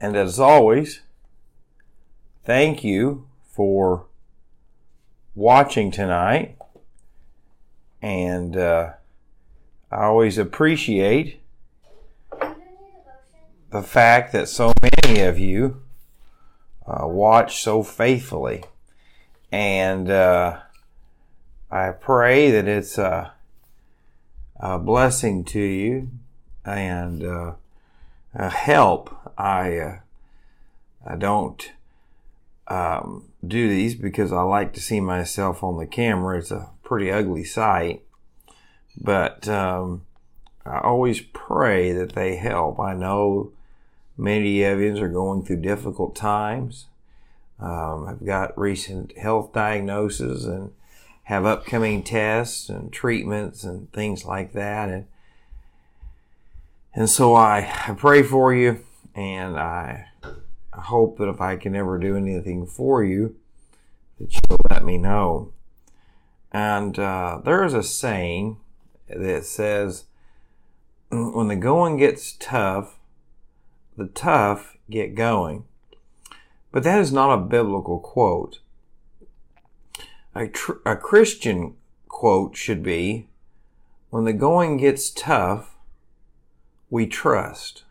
And as always, thank you for watching tonight. And uh, I always appreciate the fact that so many of you uh, watch so faithfully. And uh, I pray that it's a, a blessing to you and uh, help. I uh, I don't um, do these because I like to see myself on the camera. It's a pretty ugly sight, but um, I always pray that they help. I know many of you are going through difficult times. Um, I've got recent health diagnoses and have upcoming tests and treatments and things like that. And and so I, I pray for you and I, hope that if I can ever do anything for you, that you'll let me know. And uh, there is a saying that says, when the going gets tough, the tough get going. But that is not a biblical quote. A, tr- a Christian quote should be, when the going gets tough, we trust.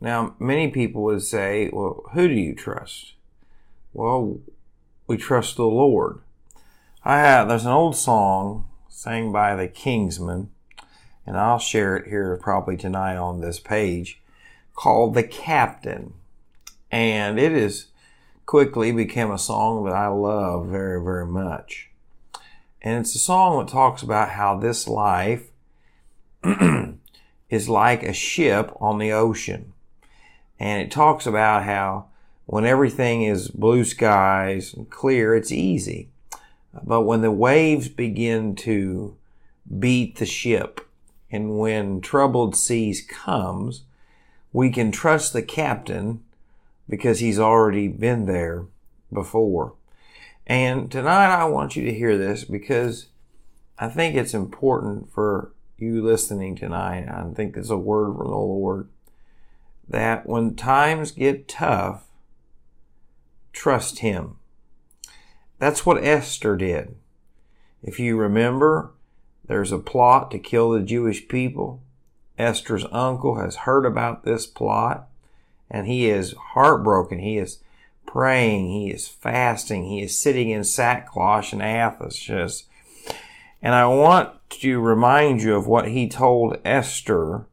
Now, many people would say, well, who do you trust? Well, we trust the Lord. I have, there's an old song sang by the Kingsmen, and I'll share it here probably tonight on this page, called The Captain. And it has quickly become a song that I love very, very much. And it's a song that talks about how this life is like a ship on the ocean. And it talks about how when everything is blue skies and clear, it's easy. But when the waves begin to beat the ship and when troubled seas comes, we can trust the captain because he's already been there before. And tonight I want you to hear this because I think it's important for you listening tonight, I think it's a word from the Lord, that when times get tough, trust Him. That's what Esther did. If you remember, there's a plot to kill the Jewish people. Esther's uncle has heard about this plot and he is heartbroken. He is praying. He is fasting. He is sitting in sackcloth and ashes. And I want to remind you of what he told Esther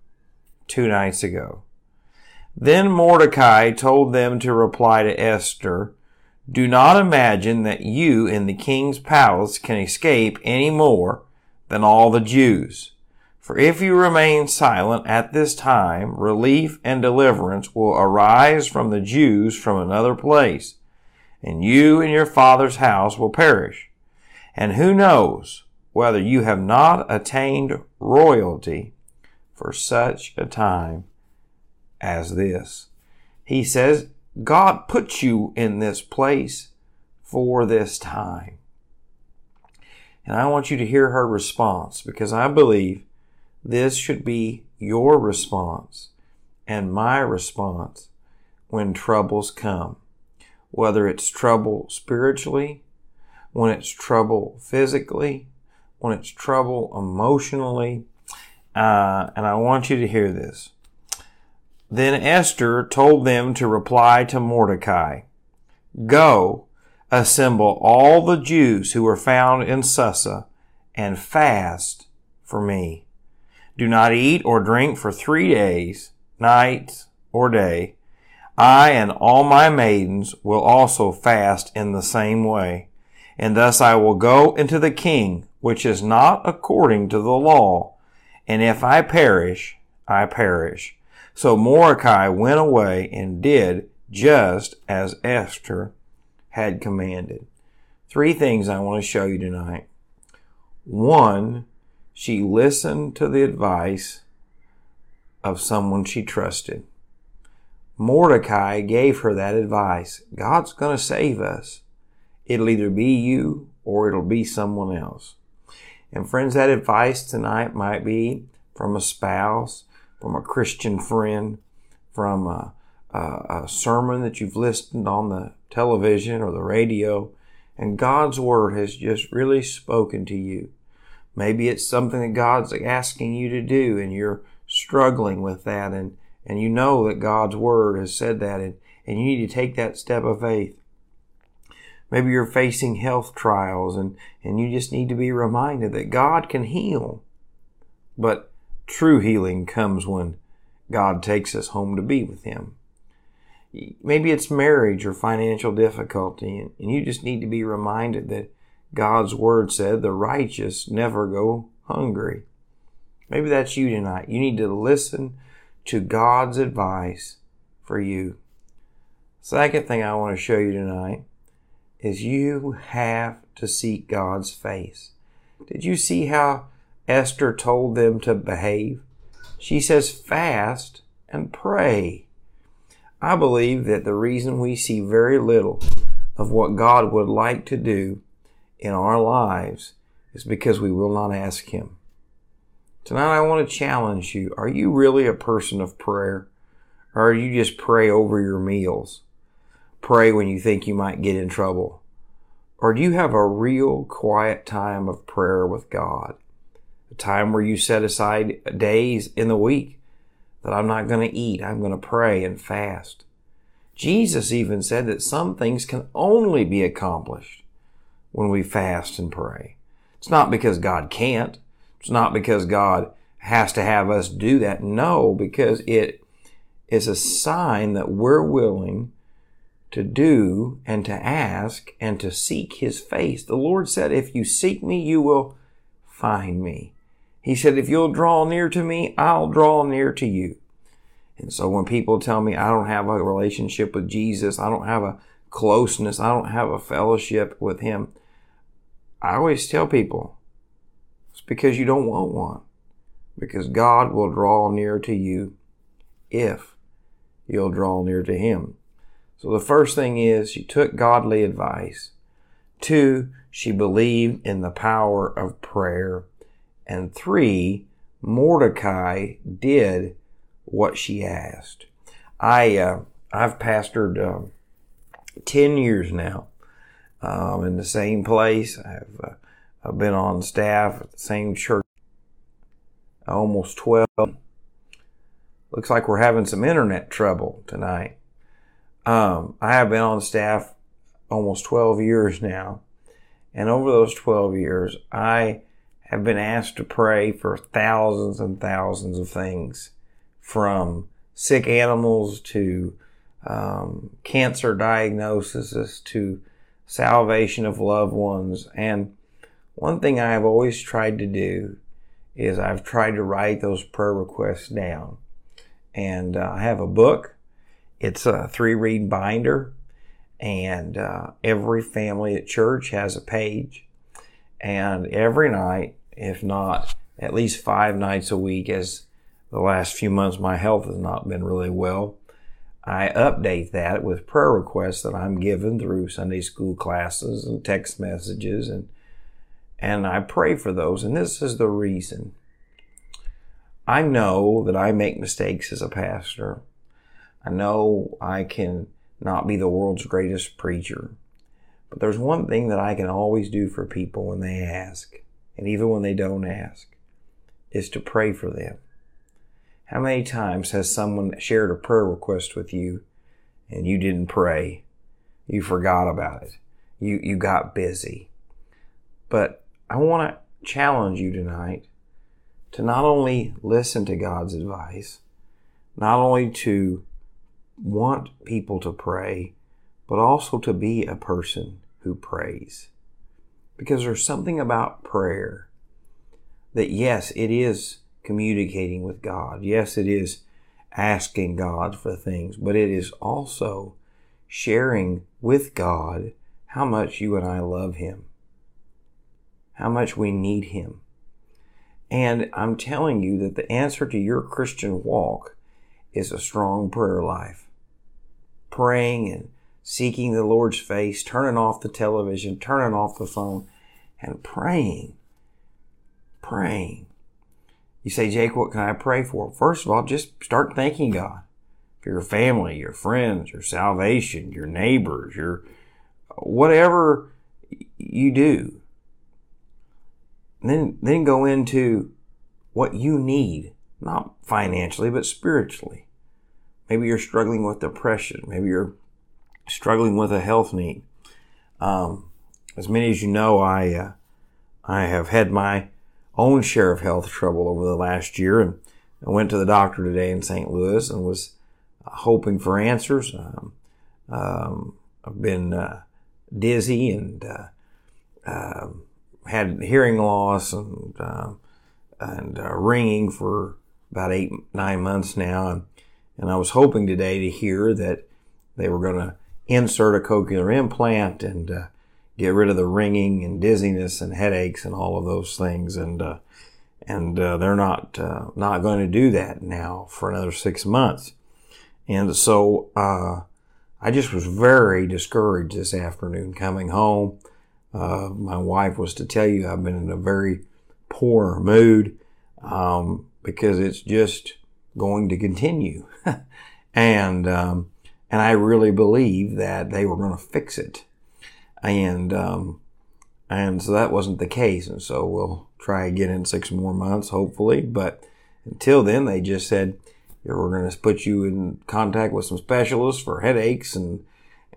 two nights ago. Then Mordecai told them to reply to Esther, Do not imagine that you in the king's palace can escape any more than all the Jews. For if you remain silent at this time, relief and deliverance will arise from the Jews from another place, and you and your father's house will perish. And who knows whether you have not attained royalty for such a time as this. He says, God put you in this place for this time. And I want you to hear her response because I believe this should be your response and my response when troubles come. Whether it's trouble spiritually, when it's trouble physically, when it's trouble emotionally. Uh, and I want you to hear this. Then Esther told them to reply to Mordecai, Go, assemble all the Jews who are found in Susa, and fast for me. Do not eat or drink for three days, night or day. I and all my maidens will also fast in the same way. And thus I will go into the king which is not according to the law. And if I perish, I perish. So Mordecai went away and did just as Esther had commanded. Three things I want to show you tonight. One, she listened to the advice of someone she trusted. Mordecai gave her that advice. God's going to save us. It'll either be you or it'll be someone else. And friends, that advice tonight might be from a spouse, from a Christian friend, from a, uh, a sermon that you've listened on the television or the radio, and God's word has just really spoken to you. Maybe it's something that God's asking you to do and you're struggling with that and, and you know that God's word has said that and, and you need to take that step of faith. Maybe you're facing health trials and, and you just need to be reminded that God can heal. But true healing comes when God takes us home to be with Him. Maybe it's marriage or financial difficulty, and and you just need to be reminded that God's word said the righteous never go hungry. Maybe that's you tonight. You need to listen to God's advice for you. Second thing I want to show you tonight is you have to seek God's face. Did you see how Esther told them to behave? She says, fast and pray. I believe that the reason we see very little of what God would like to do in our lives is because we will not ask Him. Tonight I want to challenge you. Are you really a person of prayer? Or are you just pray over your meals? Pray when you think you might get in trouble? Or do you have a real quiet time of prayer with God? A time where you set aside days in the week that I'm not going to eat. I'm going to pray and fast. Jesus even said that some things can only be accomplished when we fast and pray. It's not because God can't. It's not because God has to have us do that. No, because it is a sign that we're willing to do and to ask and to seek his face. The Lord said, if you seek me, you will find me. He said, if you'll draw near to me, I'll draw near to you. And so when people tell me I don't have a relationship with Jesus, I don't have a closeness, I don't have a fellowship with him, I always tell people it's because you don't want one. Because God will draw near to you if you'll draw near to Him. So the first thing is she took godly advice. Two, she believed in the power of prayer. And three, Mordecai did what she asked. I uh, I've pastored uh, ten years now, um, in the same place. I've, uh, I've been on staff at the same church almost 12. Looks like we're having some internet trouble tonight. Um, I have been on staff almost 12 years now. And over those 12 years, I have been asked to pray for thousands and thousands of things from sick animals to um, cancer diagnoses to salvation of loved ones. And one thing I have always tried to do is I've tried to write those prayer requests down. And uh, I have a book. It's a three read binder. And uh, every family at church has a page. And every night, if not at least five nights a week, as the last few months my health has not been really well, I update that with prayer requests that I'm given through Sunday school classes and text messages and and I pray for those and this is the reason. I know that I make mistakes as a pastor. I know I can not be the world's greatest preacher. But there's one thing that I can always do for people when they ask, and even when they don't ask, is to pray for them. How many times has someone shared a prayer request with you and you didn't pray? You forgot about it. You, you got busy. But I want to challenge you tonight to not only listen to God's advice, not only to want people to pray, but also to be a person who prays. Because there's something about prayer that, yes, it is communicating with God. Yes, it is asking God for things, but it is also sharing with God how much you and I love Him, how much we need Him. And I'm telling you that the answer to your Christian walk is a strong prayer life. Praying and seeking the Lord's face, turning off the television, turning off the phone, and praying. Praying. You say, Jake, what can I pray for? First of all, just start thanking God for your family, your friends, your salvation, your neighbors, your whatever you do. And then, then go into what you need, not financially, but spiritually. Maybe you're struggling with depression. Maybe you're struggling with a health need. Um, as many as you know, I uh, I have had my own share of health trouble over the last year, and I went to the doctor today in St. Louis and was uh, hoping for answers. Um, um, I've been uh, dizzy and uh, um, had hearing loss and um, and uh, ringing for about eight nine months now, and, and I was hoping today to hear that they were going to insert a cochlear implant and uh, get rid of the ringing and dizziness and headaches and all of those things. And uh, and uh, they're not uh, not going to do that now for another six months. And so uh, I just was very discouraged this afternoon coming home. Uh, my wife was to tell you I've been in a very poor mood um, because it's just going to continue, and um, and I really believe that they were going to fix it and um, and so that wasn't the case. And so we'll try again in six more months, hopefully. But until then, they just said we're going to put you in contact with some specialists for headaches and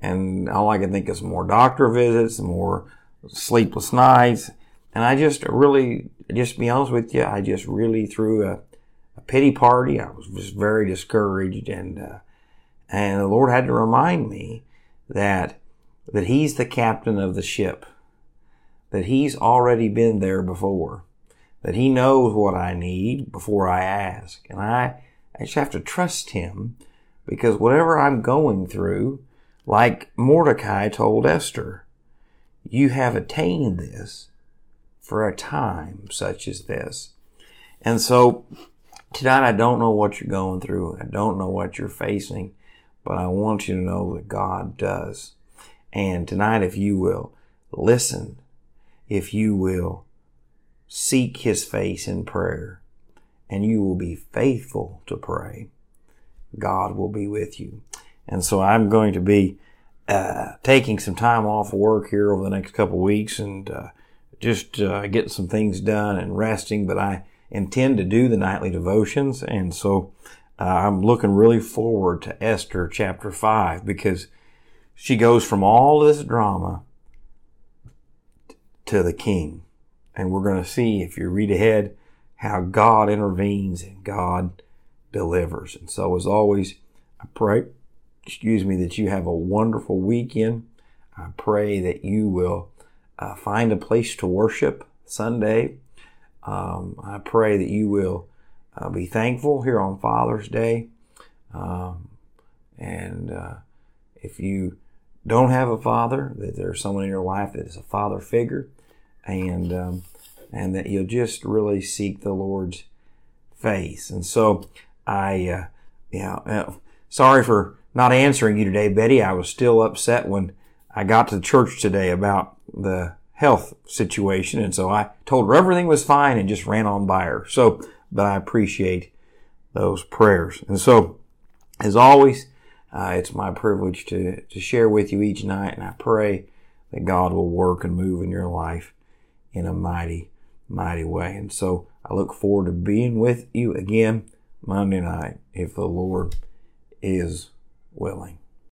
and all I can think of is more doctor visits, more sleepless nights. And I just really, just to be honest with you, I just really threw a pity party. I was just very discouraged, and uh, and the Lord had to remind me that that he's the captain of the ship, that he's already been there before, that he knows what I need before I ask. And I, I just have to trust him because whatever I'm going through, like Mordecai told Esther, you have attained this for a time such as this. And so tonight I don't know what you're going through. I don't know what you're facing, but I want you to know that God does. And tonight, if you will listen, if you will seek his face in prayer, and you will be faithful to pray, God will be with you. And so I'm going to be uh, taking some time off of work here over the next couple weeks and uh, just uh, getting some things done and resting. But I intend to do the nightly devotions. And so uh, I'm looking really forward to Esther chapter 5 because she goes from all this drama to the king. And we're going to see, if you read ahead, how God intervenes and God delivers. And so, as always, I pray, excuse me, that you have a wonderful weekend. I pray that you will uh, find a place to worship Sunday. Um, I pray that you will uh, be thankful here on Father's Day. Um, and uh, if you don't have a father, that there's someone in your life that is a father figure, and um, and that you'll just really seek the Lord's face. And so I, uh, yeah, uh, sorry for not answering you today, Betty. I was still upset when I got to church today about the health situation, and so I told her everything was fine and just ran on by her. So, but I appreciate those prayers, and so as always. Uh, it's my privilege to, to share with you each night, and I pray that God will work and move in your life in a mighty, mighty way. And so I look forward to being with you again Monday night if the Lord is willing.